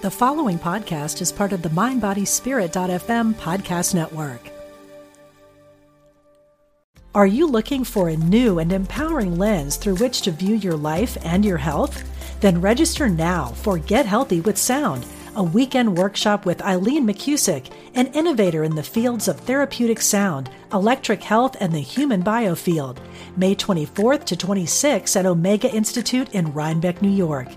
The following podcast is part of the MindBodySpirit.fm podcast network. Are you looking for a new and empowering lens through which to view your life and your health? Then register now for Get Healthy with Sound, a weekend workshop with Eileen McKusick, an innovator in the fields of therapeutic sound, electric health, and the human biofield. May 24th to 26th at Omega Institute in Rhinebeck, New York.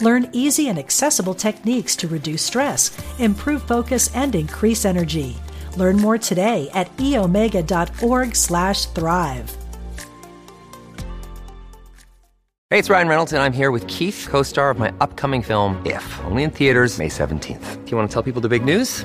Learn easy and accessible techniques to reduce stress, improve focus, and increase energy. Learn more today at eomega.org/thrive. Hey, it's Ryan Reynolds, and I'm here with Keith, co-star of my upcoming film If, only in theaters May 17th. Do you want to tell people the big news?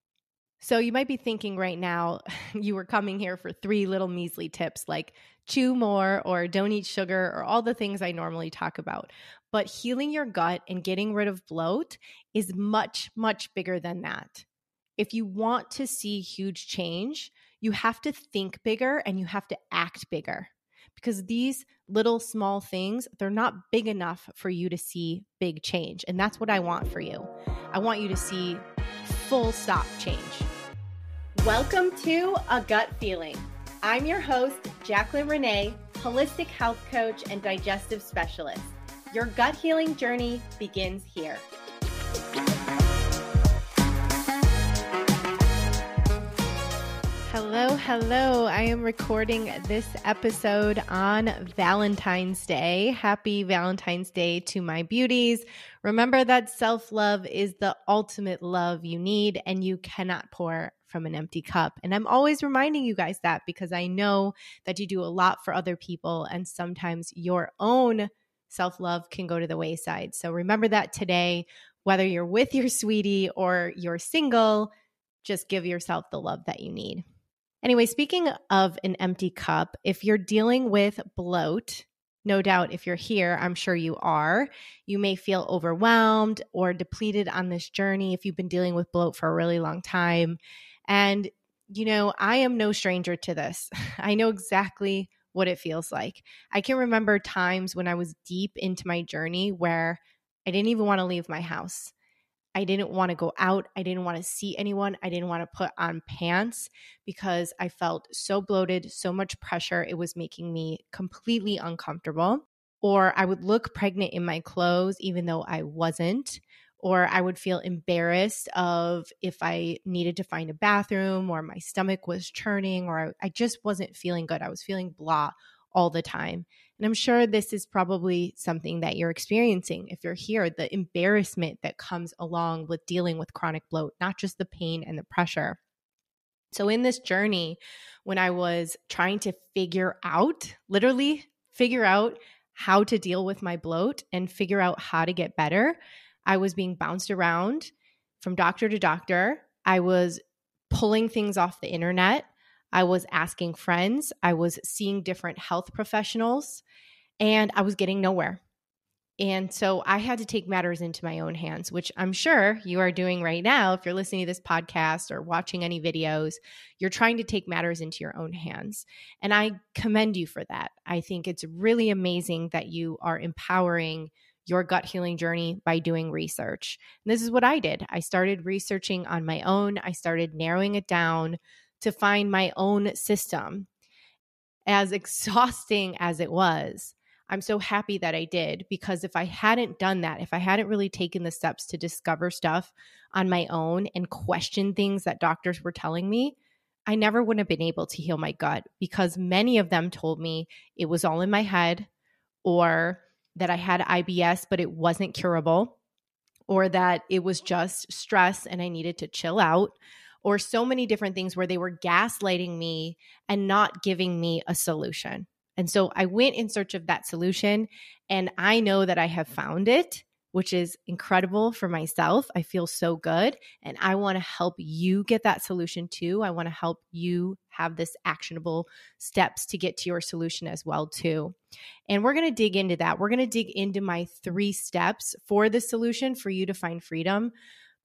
So you might be thinking right now, you were coming here for three little measly tips like chew more or don't eat sugar or all the things I normally talk about. But healing your gut and getting rid of bloat is much, much bigger than that. If you want to see huge change, you have to think bigger and you have to act bigger because these little small things, they're not big enough for you to see big change. And that's what I want for you. I want you to see full stop change. Welcome to A Gut Feeling. I'm your host, Jaclyn Renee, holistic health coach and digestive specialist. Your gut healing journey begins here. Hello, hello. I am recording this episode on Valentine's Day. Happy Valentine's Day to my beauties. Remember that self love is the ultimate love you need, and you cannot pour from an empty cup. And I'm always reminding you guys that because I know that you do a lot for other people, and sometimes your own self love can go to the wayside. So remember that today, whether you're with your sweetie or you're single, just give yourself the love that you need. Anyway, speaking of an empty cup, if you're dealing with bloat, no doubt if you're here, I'm sure you are, you may feel overwhelmed or depleted on this journey if you've been dealing with bloat for a really long time. And, you know, I am no stranger to this. I know exactly what it feels like. I can remember times when I was deep into my journey where I didn't even want to leave my house. I didn't want to go out. I didn't want to see anyone. I didn't want to put on pants because I felt so bloated, so much pressure. It was making me completely uncomfortable. Or I would look pregnant in my clothes, even though I wasn't. Or I would feel embarrassed of if I needed to find a bathroom or my stomach was churning or I, I just wasn't feeling good. I was feeling blah all the time. And I'm sure this is probably something that you're experiencing if you're here the embarrassment that comes along with dealing with chronic bloat, not just the pain and the pressure. So, in this journey, when I was trying to figure out, literally figure out how to deal with my bloat and figure out how to get better, I was being bounced around from doctor to doctor. I was pulling things off the internet. I was asking friends, I was seeing different health professionals, and I was getting nowhere. And so I had to take matters into my own hands, which I'm sure you are doing right now. If you're listening to this podcast or watching any videos, you're trying to take matters into your own hands. And I commend you for that. I think it's really amazing that you are empowering your gut healing journey by doing research. And this is what I did. I started researching on my own, I started narrowing it down to find my own system. As exhausting as it was, I'm so happy that I did because if I hadn't done that, if I hadn't really taken the steps to discover stuff on my own and question things that doctors were telling me, I never would have been able to heal my gut because many of them told me it was all in my head or that I had IBS, but it wasn't curable, or that it was just stress and I needed to chill out, or so many different things where they were gaslighting me and not giving me a solution. And so I went in search of that solution, and I know that I have found it, which is incredible for myself. I feel so good, and I want to help you get that solution too. I want to help you have this actionable steps to get to your solution as well too. And we're going to dig into that. We're going to dig into my 3 steps for the solution for you to find freedom.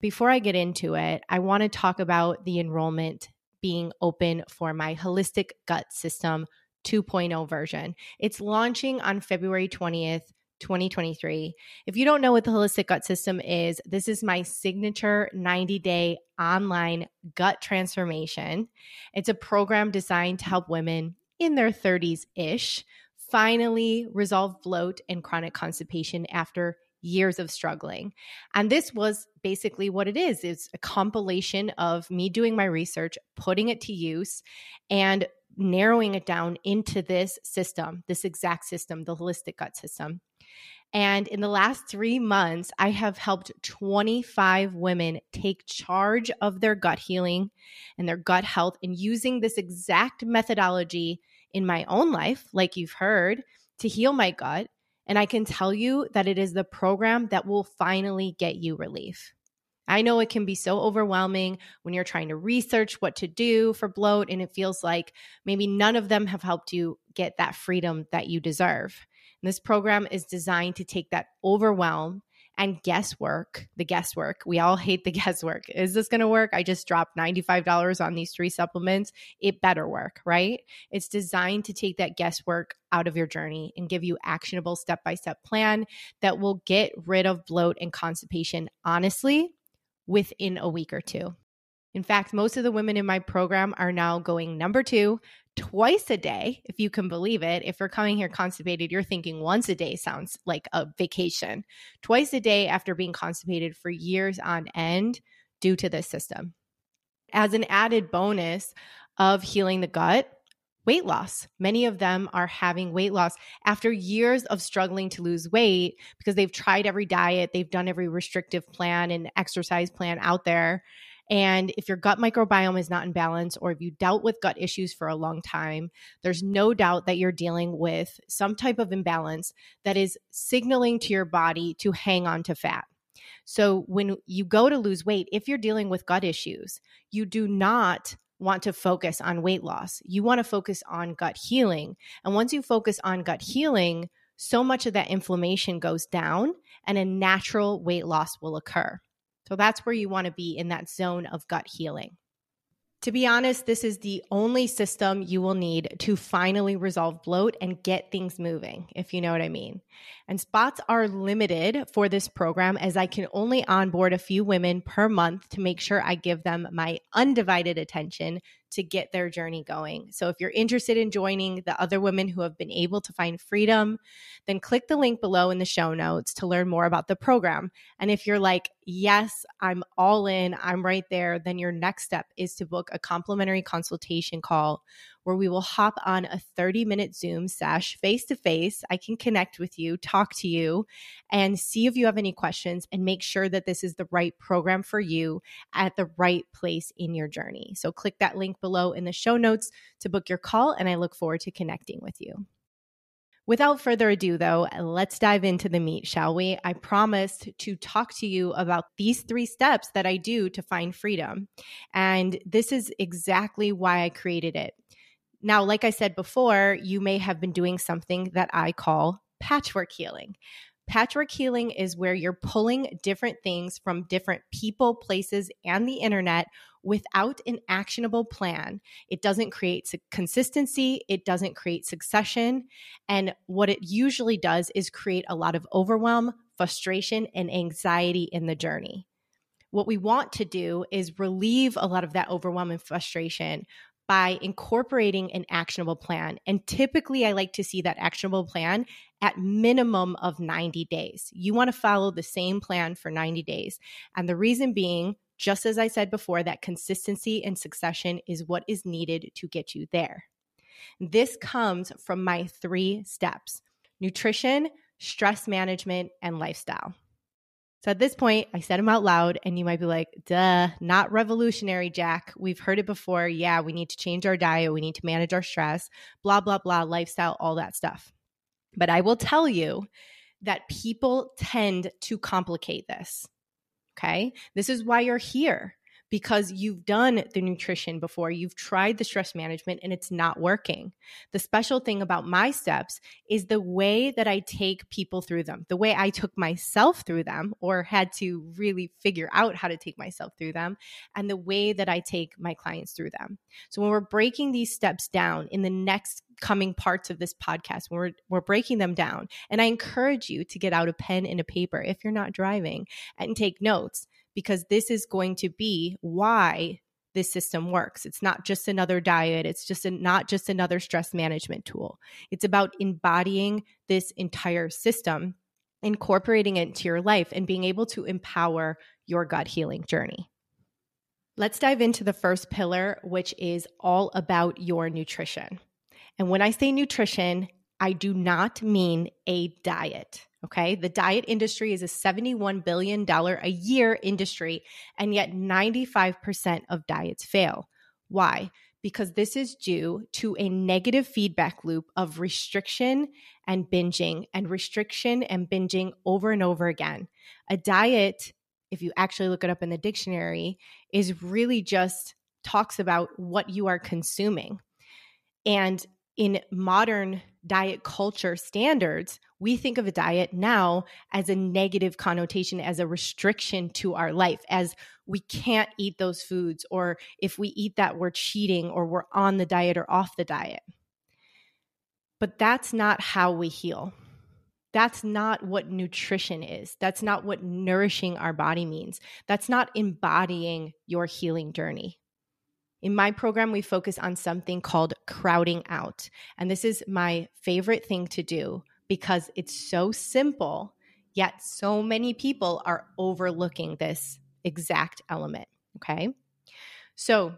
Before I get into it, I want to talk about the enrollment being open for my holistic gut system 2.0 version. It's launching on February 20th. 2023. If you don't know what the holistic gut system is, this is my signature 90 day online gut transformation. It's a program designed to help women in their 30s ish finally resolve bloat and chronic constipation after years of struggling. And this was basically what it is. It's a compilation of me doing my research, putting it to use, and narrowing it down into this system, this exact system, the holistic gut system. And in the last three months, I have helped 25 women take charge of their gut healing and their gut health and using this exact methodology in my own life, like you've heard, to heal my gut. And I can tell you that it is the program that will finally get you relief. I know it can be so overwhelming when you're trying to research what to do for bloat, and it feels like maybe none of them have helped you get that freedom that you deserve. And this program is designed to take that overwhelm and guesswork, the guesswork. We all hate the guesswork. Is this going to work? I just dropped $95 on these three supplements. It better work, right? It's designed to take that guesswork out of your journey and give you actionable step-by-step plan that will get rid of bloat and constipation honestly within a week or two. In fact, most of the women in my program are now going number two, twice a day, if you can believe it. If you're coming here constipated, you're thinking once a day sounds like a vacation. Twice a day after being constipated for years on end due to this system. As an added bonus of healing the gut, weight loss. Many of them are having weight loss after years of struggling to lose weight because they've tried every diet, they've done every restrictive plan and exercise plan out there, and if your gut microbiome is not in balance, or if you dealt with gut issues for a long time, there's no doubt that you're dealing with some type of imbalance that is signaling to your body to hang on to fat. So when you go to lose weight, if you're dealing with gut issues, you do not want to focus on weight loss. You want to focus on gut healing. And once you focus on gut healing, so much of that inflammation goes down and a natural weight loss will occur. So that's where you want to be in that zone of gut healing. To be honest, this is the only system you will need to finally resolve bloat and get things moving, if you know what I mean. And spots are limited for this program as I can only onboard a few women per month to make sure I give them my undivided attention to get their journey going. So if you're interested in joining the other women who have been able to find freedom, then click the link below in the show notes to learn more about the program. And if you're like, yes, I'm all in, I'm right there, then your next step is to book a complimentary consultation call where we will hop on a 30 minute Zoom sesh face to face. I can connect with you, talk to you, and see if you have any questions and make sure that this is the right program for you at the right place in your journey. So click that link below in the show notes to book your call, and I look forward to connecting with you. Without further ado, though, let's dive into the meat, shall we? I promised to talk to you about these three steps that I do to find freedom. And this is exactly why I created it. Now, like I said before, you may have been doing something that I call patchwork healing. Patchwork healing is where you're pulling different things from different people, places, and the internet without an actionable plan. It doesn't create consistency, it doesn't create succession. And what it usually does is create a lot of overwhelm, frustration, and anxiety in the journey. What we want to do is relieve a lot of that overwhelm and frustration by incorporating an actionable plan. And typically, I like to see that actionable plan at minimum of 90 days. You want to follow the same plan for 90 days. And the reason being, just as I said before, that consistency and succession is what is needed to get you there. This comes from my three steps nutrition, stress management, and lifestyle. So at this point, I said them out loud, and you might be like, duh, not revolutionary, Jack. We've heard it before. Yeah, we need to change our diet. We need to manage our stress, blah, blah, blah, lifestyle, all that stuff. But I will tell you that people tend to complicate this. Okay. This is why you're here because you've done the nutrition before, you've tried the stress management and it's not working. The special thing about my steps is the way that I take people through them, the way I took myself through them or had to really figure out how to take myself through them, and the way that I take my clients through them. So when we're breaking these steps down in the next coming parts of this podcast we're we're breaking them down and i encourage you to get out a pen and a paper if you're not driving and take notes because this is going to be why this system works. It's not just another diet, it's just a, not just another stress management tool. It's about embodying this entire system, incorporating it into your life, and being able to empower your gut healing journey. Let's dive into the first pillar, which is all about your nutrition. And when I say nutrition, I do not mean a diet. Okay. The diet industry is a $71 billion a year industry, and yet 95% of diets fail. Why? Because this is due to a negative feedback loop of restriction and binging, and restriction and binging over and over again. A diet, if you actually look it up in the dictionary, is really just talks about what you are consuming. And in modern diet culture standards, we think of a diet now as a negative connotation, as a restriction to our life, as we can't eat those foods, or if we eat that, we're cheating, or we're on the diet or off the diet. But that's not how we heal. That's not what nutrition is. That's not what nourishing our body means. That's not embodying your healing journey. In my program, we focus on something called crowding out. And this is my favorite thing to do because it's so simple, yet so many people are overlooking this exact element. Okay. So,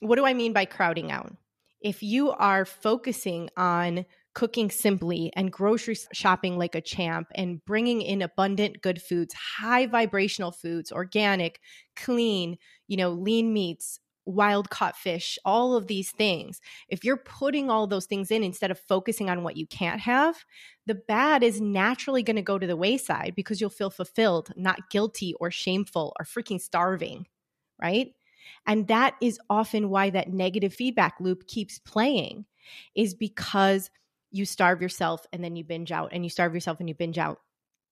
what do I mean by crowding out? If you are focusing on cooking simply and grocery shopping like a champ and bringing in abundant good foods, high vibrational foods, organic, clean, you know, lean meats, wild caught fish, all of these things. If you're putting all those things in instead of focusing on what you can't have, the bad is naturally going to go to the wayside because you'll feel fulfilled, not guilty or shameful or freaking starving, right? And that is often why that negative feedback loop keeps playing, is because you starve yourself and then you binge out, and you starve yourself and you binge out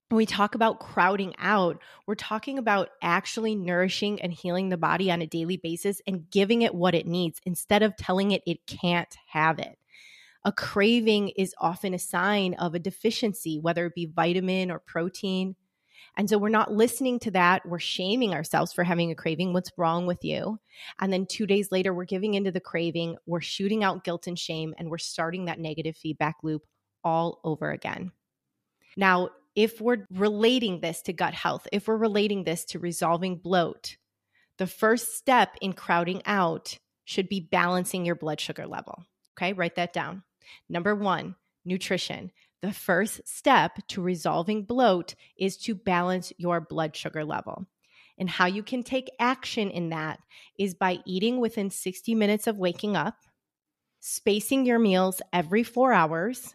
when we talk about crowding out, we're talking about actually nourishing and healing the body on a daily basis and giving it what it needs instead of telling it it can't have it. A craving is often a sign of a deficiency, whether it be vitamin or protein. And so we're not listening to that. We're shaming ourselves for having a craving. What's wrong with you? And then two days later, we're giving into the craving. We're shooting out guilt and shame, and we're starting that negative feedback loop all over again. Now, if we're relating this to gut health, if we're relating this to resolving bloat, the first step in crowding out should be balancing your blood sugar level. Okay, write that down. Number one, nutrition. The first step to resolving bloat is to balance your blood sugar level. And how you can take action in that is by eating within 60 minutes of waking up, spacing your meals every four hours,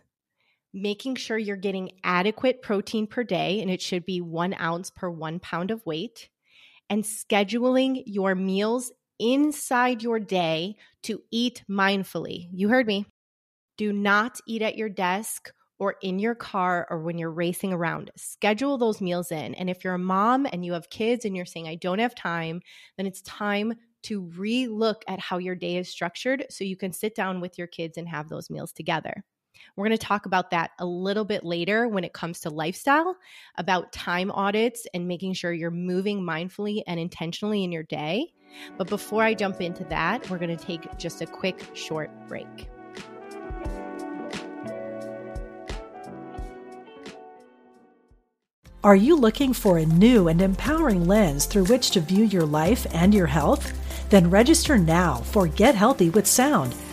making sure you're getting adequate protein per day, and it should be one ounce per one pound of weight, and scheduling your meals inside your day to eat mindfully. You heard me. Do not eat at your desk or in your car or when you're racing around. Schedule those meals in. And if you're a mom and you have kids and you're saying, I don't have time, then it's time to re look at how your day is structured so you can sit down with your kids and have those meals together. We're going to talk about that a little bit later when it comes to lifestyle, about time audits and making sure you're moving mindfully and intentionally in your day. But before I jump into that, we're going to take just a quick short break. Are you looking for a new and empowering lens through which to view your life and your health? Then register now for Get Healthy with Sound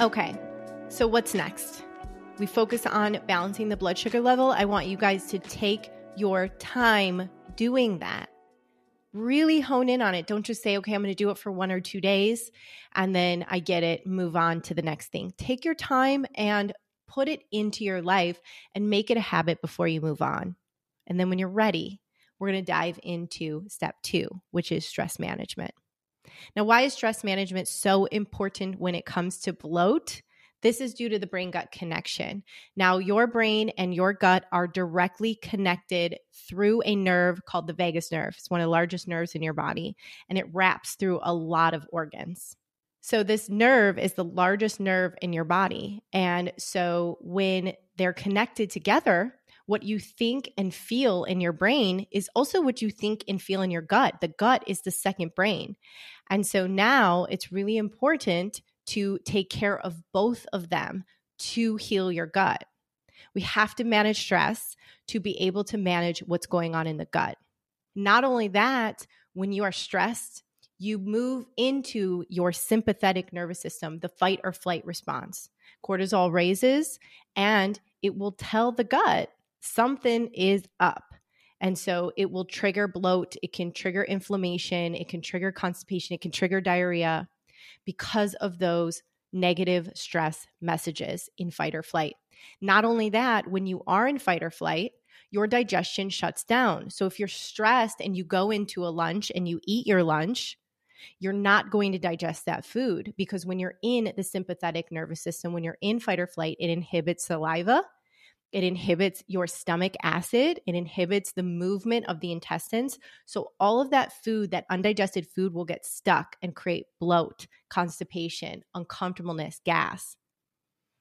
Okay, so what's next? We focus on balancing the blood sugar level. I want you guys to take your time doing that. Really hone in on it. Don't just say, okay, I'm going to do it for one or two days and then I get it, move on to the next thing. Take your time and put it into your life and make it a habit before you move on. And then when you're ready, we're going to dive into step two, which is stress management. Now, why is stress management so important when it comes to bloat? This is due to the brain gut connection. Now, your brain and your gut are directly connected through a nerve called the vagus nerve. It's one of the largest nerves in your body, and it wraps through a lot of organs. So, this nerve is the largest nerve in your body. And so, when they're connected together, what you think and feel in your brain is also what you think and feel in your gut. The gut is the second brain. And so now it's really important to take care of both of them to heal your gut. We have to manage stress to be able to manage what's going on in the gut. Not only that, when you are stressed, you move into your sympathetic nervous system, the fight or flight response. Cortisol raises and it will tell the gut something is up. And so it will trigger bloat, it can trigger inflammation, it can trigger constipation, it can trigger diarrhea because of those negative stress messages in fight or flight. Not only that, when you are in fight or flight, your digestion shuts down. So if you're stressed and you go into a lunch and you eat your lunch, you're not going to digest that food because when you're in the sympathetic nervous system, when you're in fight or flight, it inhibits saliva it inhibits your stomach acid. It inhibits the movement of the intestines. So, all of that food, that undigested food, will get stuck and create bloat, constipation, uncomfortableness, gas.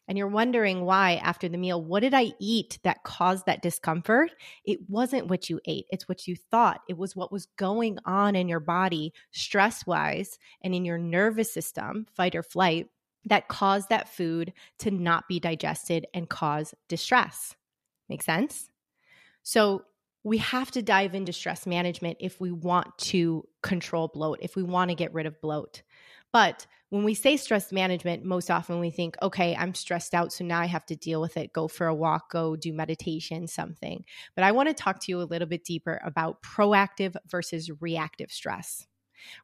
And you're wondering why, after the meal, what did I eat that caused that discomfort? It wasn't what you ate, it's what you thought. It was what was going on in your body, stress wise, and in your nervous system, fight or flight that cause that food to not be digested and cause distress. Make sense? So, we have to dive into stress management if we want to control bloat, if we want to get rid of bloat. But when we say stress management, most often we think, okay, I'm stressed out, so now I have to deal with it. Go for a walk, go do meditation, something. But I want to talk to you a little bit deeper about proactive versus reactive stress.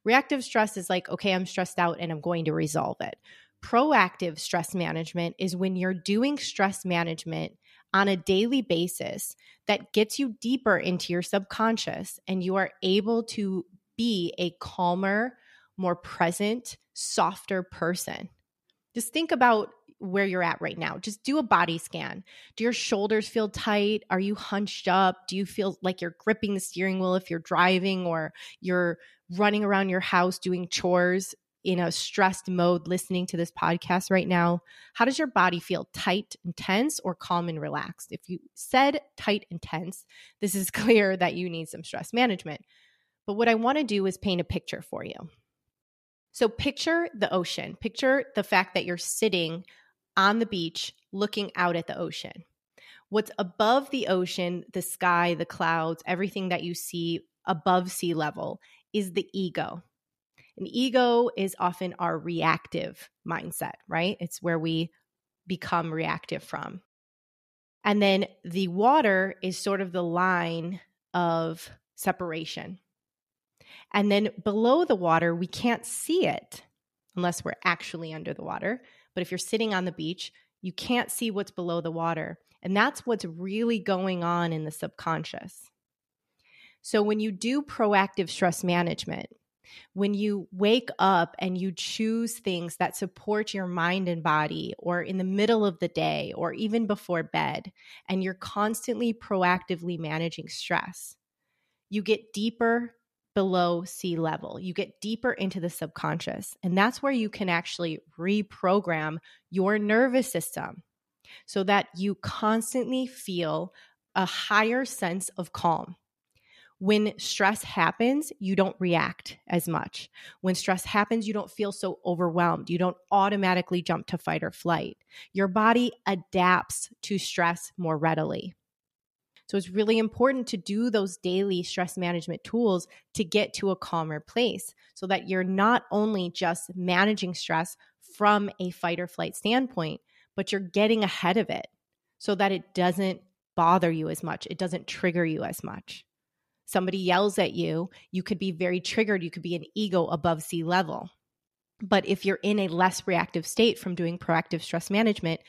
Reactive stress is like, okay, I'm stressed out and I'm going to resolve it. Proactive stress management is when you're doing stress management on a daily basis that gets you deeper into your subconscious and you are able to be a calmer, more present, softer person. Just think about where you're at right now. Just do a body scan. Do your shoulders feel tight? Are you hunched up? Do you feel like you're gripping the steering wheel if you're driving or you're running around your house doing chores? In a stressed mode listening to this podcast right now, how does your body feel? Tight and tense or calm and relaxed? If you said tight and tense, this is clear that you need some stress management. But what I want to do is paint a picture for you. So picture the ocean. Picture the fact that you're sitting on the beach looking out at the ocean. What's above the ocean, the sky, the clouds, everything that you see above sea level is the ego. An ego is often our reactive mindset, right? It's where we become reactive from. And then the water is sort of the line of separation. And then below the water, we can't see it. unless we're actually under the water. But if you're sitting on the beach, you can't see what's below the water. And that's what's really going on in the subconscious. So when you do proactive stress management, when you wake up and you choose things that support your mind and body, or in the middle of the day, or even before bed, and you're constantly proactively managing stress, you get deeper below sea level. You get deeper into the subconscious. And that's where you can actually reprogram your nervous system so that you constantly feel a higher sense of calm. When stress happens, you don't react as much. When stress happens, you don't feel so overwhelmed. You don't automatically jump to fight or flight. Your body adapts to stress more readily. So it's really important to do those daily stress management tools to get to a calmer place so that you're not only just managing stress from a fight or flight standpoint, but you're getting ahead of it so that it doesn't bother you as much. It doesn't trigger you as much. Somebody yells at you, you could be very triggered. You could be an ego above sea level. But if you're in a less reactive state from doing proactive stress management,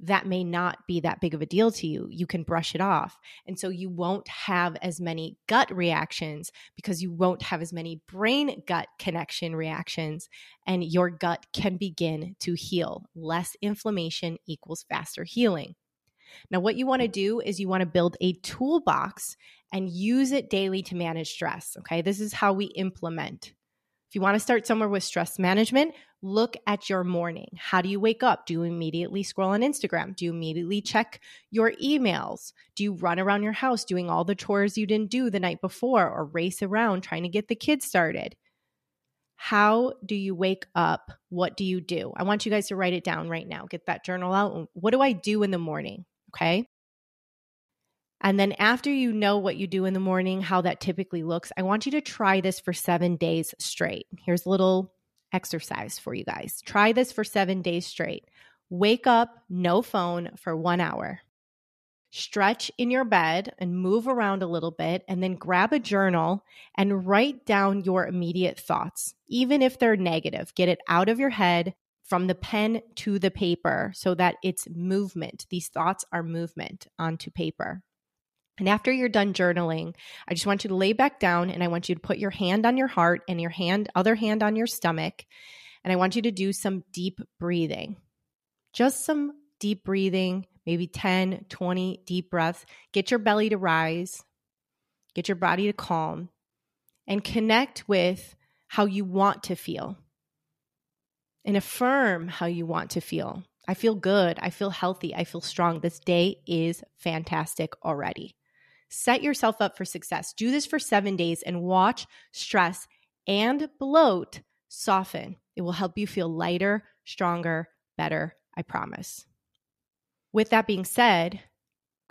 that may not be that big of a deal to you. You can brush it off. And so you won't have as many gut reactions because you won't have as many brain gut connection reactions, and your gut can begin to heal. Less inflammation equals faster healing. Now, what you want to mm. do is you want to build a toolbox and use it daily to manage stress. Okay. This is how we implement. If you want to start somewhere with stress management, look at your morning. How do you wake up? Do you immediately scroll on Instagram? Do you immediately check your emails? Do you run around your house doing all the chores you didn't do the night before or race around trying to get the kids started? How do you wake up? What do you do? I want you guys to write it down right now. Get that journal out. What do I do in the morning? Okay. And then after you know what you do in the morning, how that typically looks, I want you to try this for seven days straight. Here's a little exercise for you guys. Try this for seven days straight. Wake up, no phone for one hour. Stretch in your bed and move around a little bit, and then grab a journal and write down your immediate thoughts, even if they're negative. Get it out of your head from the pen to the paper so that it's movement. These thoughts are movement onto paper. And after you're done journaling, I just want you to lay back down and I want you to put your hand on your heart and your hand other hand on your stomach and I want you to do some deep breathing. Just some deep breathing, maybe 10, 20 deep breaths. Get your belly to rise. Get your body to calm and connect with how you want to feel. And affirm how you want to feel. I feel good. I feel healthy. I feel strong. This day is fantastic already. Set yourself up for success. Do this for seven days and watch stress and bloat soften. It will help you feel lighter, stronger, better. I promise. With that being said,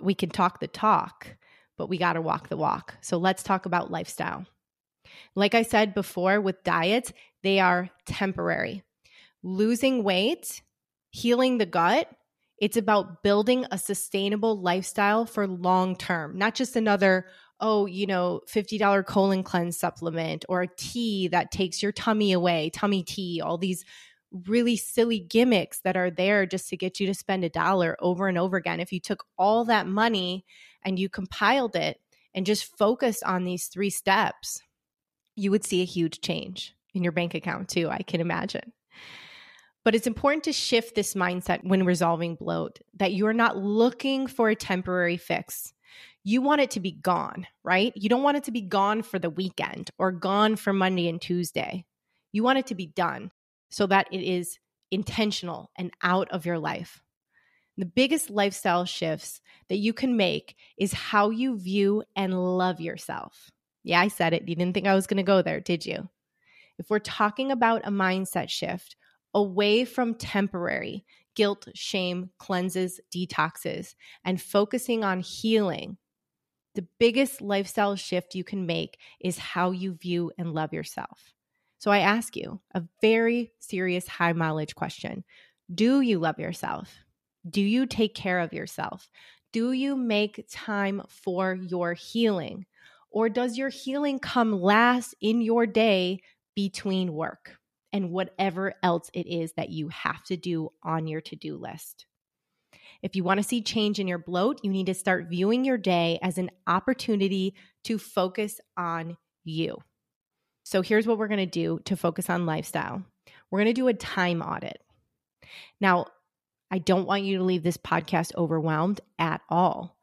we can talk the talk, but we got to walk the walk. So let's talk about lifestyle. Like I said before with diets, they are temporary. Losing weight, healing the gut, it's about building a sustainable lifestyle for long term, not just another, oh, you know, $50 colon cleanse supplement or a tea that takes your tummy away, tummy tea, all these really silly gimmicks that are there just to get you to spend a dollar over and over again. If you took all that money and you compiled it and just focused on these three steps, you would see a huge change in your bank account too, I can imagine. But it's important to shift this mindset when resolving bloat that you're not looking for a temporary fix. You want it to be gone, right? You don't want it to be gone for the weekend or gone for Monday and Tuesday. You want it to be done so that it is intentional and out of your life. The biggest lifestyle shifts that you can make is how you view and love yourself. Yeah, I said it. You didn't think I was going to go there, did you? If we're talking about a mindset shift, away from temporary guilt, shame, cleanses, detoxes, and focusing on healing, the biggest lifestyle shift you can make is how you view and love yourself. So I ask you a very serious, high mileage question Do you love yourself? Do you take care of yourself? Do you make time for your healing? Or does your healing come last in your day between work? And whatever else it is that you have to do on your to do list. If you want to see change in your bloat, you need to start viewing your day as an opportunity to focus on you. So here's what we're going to do to focus on lifestyle we're going to do a time audit. Now, I don't want you to leave this podcast overwhelmed at all.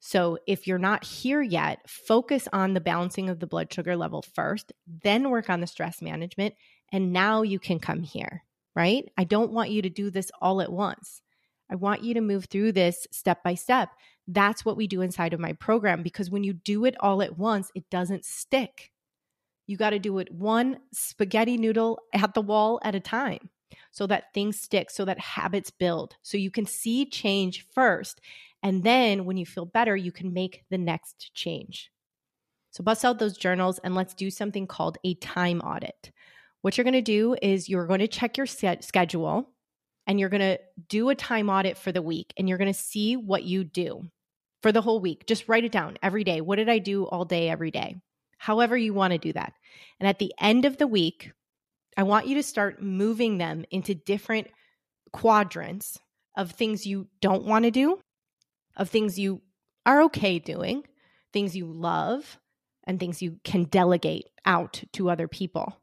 So, if you're not here yet, focus on the balancing of the blood sugar level first, then work on the stress management, and now you can come here, right? I don't want you to do this all at once. I want you to move through this step by step. That's what we do inside of my program because when you do it all at once, it doesn't stick. You got to do it one spaghetti noodle at the wall at a time so that things stick, so that habits build, so you can see change first. And then when you feel better, you can make the next change. So bust out those journals and let's do something called a time audit. What you're going to do is you're going to check your schedule and you're going to do a time audit for the week and you're going to see what you do for the whole week. Just write it down every day. What did I do all day, every day? However, you want to do that. And at the end of the week, I want you to start moving them into different quadrants of things you don't want to do, of things you are okay doing, things you love, and things you can delegate out to other people.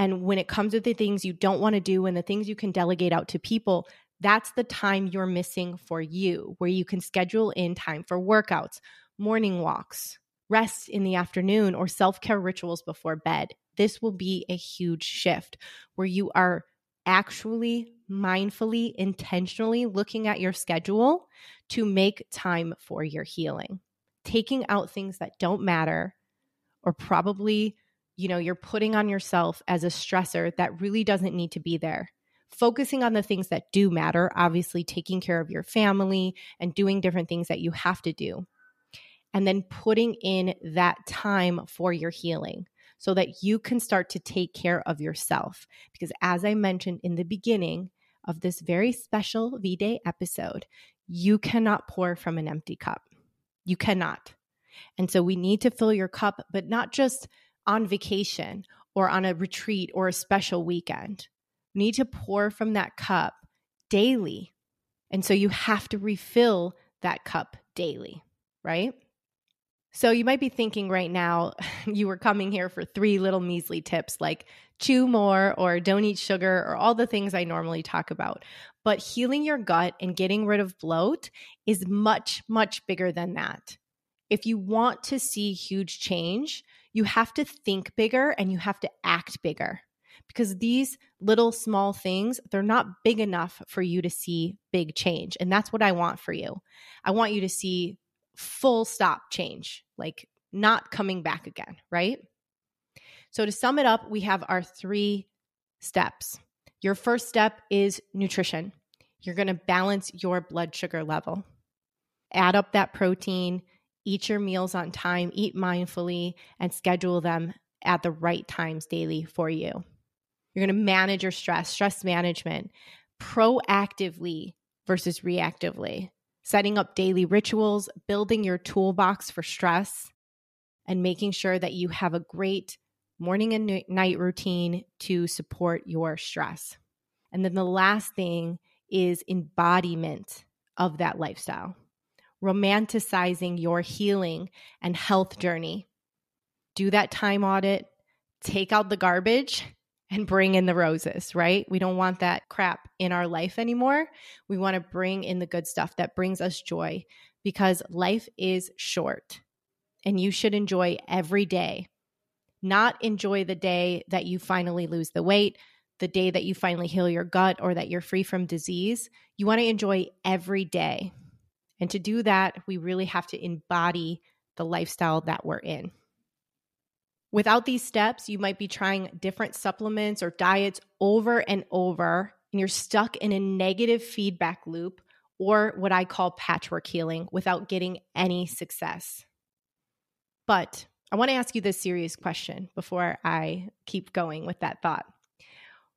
And when it comes to the things you don't want to do and the things you can delegate out to people, that's the time you're missing for you, where you can schedule in time for workouts, morning walks, rest in the afternoon, or self care rituals before bed. This will be a huge shift where you are actually mindfully, intentionally looking at your schedule to make time for your healing, taking out things that don't matter or probably you know, you're putting on yourself as a stressor that really doesn't need to be there. Focusing on the things that do matter, obviously taking care of your family and doing different things that you have to do. And then putting in that time for your healing so that you can start to take care of yourself. Because as I mentioned in the beginning of this very special V Day episode, you cannot pour from an empty cup. You cannot. And so we need to fill your cup, but not just on vacation or on a retreat or a special weekend. You need to pour from that cup daily. And so you have to refill that cup daily, right? So you might be thinking right now, you were coming here for three little measly tips like chew more or don't eat sugar or all the things I normally talk about. But healing your gut and getting rid of bloat is much, much bigger than that. If you want to see huge change, you have to think bigger and you have to act bigger because these little small things, they're not big enough for you to see big change. And that's what I want for you. I want you to see full stop change, like not coming back again, right? So to sum it up, we have our three steps. Your first step is nutrition. You're going to balance your blood sugar level. Add up that protein, eat your meals on time, eat mindfully, and schedule them at the right times daily for you. You're going to manage your stress, stress management proactively versus reactively, setting up daily rituals, building your toolbox for stress, and making sure that you have a great morning and night routine to support your stress. And then the last thing is embodiment of that lifestyle romanticizing your healing and health journey. Do that time audit, take out the garbage, and bring in the roses, right? We don't want that crap in our life anymore. We want to bring in the good stuff that brings us joy because life is short and you should enjoy every day. Not enjoy the day that you finally lose the weight, the day that you finally heal your gut, or that you're free from disease. You want to enjoy every day. And to do that, we really have to embody the lifestyle that we're in. Without these steps, you might be trying different supplements or diets over and over, and you're stuck in a negative feedback loop or what I call patchwork healing without getting any success. But I want to ask you this serious question before I keep going with that thought.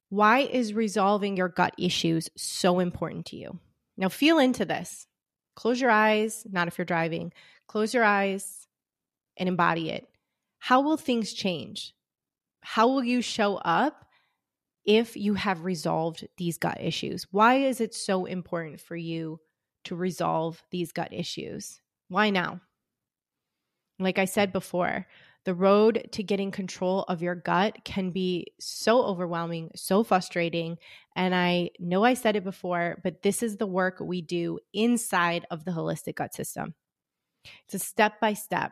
Why is resolving your gut issues so important to you? Now, feel into this. Close your eyes, not if you're driving. Close your eyes and embody it. How will things change? How will you show up if you have resolved these gut issues. Why is it so important for you to resolve these gut issues? Why now? Like I said before, the road to getting control of your gut can be so overwhelming, so frustrating. And I know I said it before, but this is the work we do inside of the holistic gut system. It's a step by step,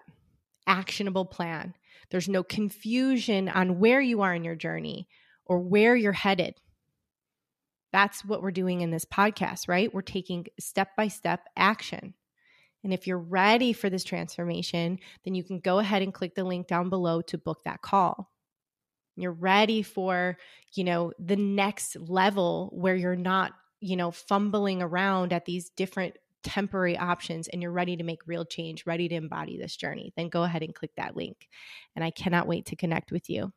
actionable plan. There's no confusion on where you are in your journey or where you're headed. That's what we're doing in this podcast, right? We're taking step by step action. And if you're ready for this transformation, then you can go ahead and click the link down below to book that call. You're ready for, you know, the next level where you're not, you know, fumbling around at these different temporary options and you're ready to make real change, ready to embody this journey, then go ahead and click that link. And I cannot wait to connect with you.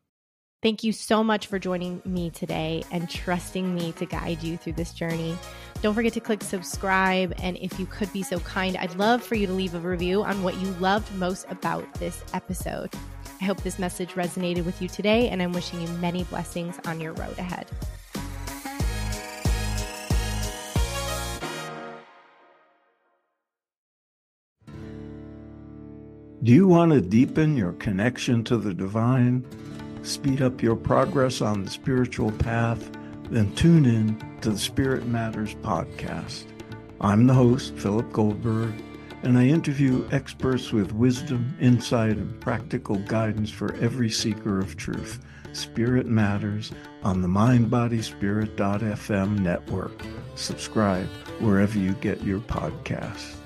Thank you so much for joining me today and trusting me to guide you through this journey. Don't forget to click subscribe. And if you could be so kind, I'd love for you to leave a review on what you loved most about this episode. I hope this message resonated with you today, and I'm wishing you many blessings on your road ahead. Do you want to deepen your connection to the divine? speed up your progress on the spiritual path, then tune in to the Spirit Matters podcast. I'm the host, Philip Goldberg, and I interview experts with wisdom, insight, and practical guidance for every seeker of truth. Spirit Matters on the MindBodySpirit.fm network. Subscribe wherever you get your podcasts.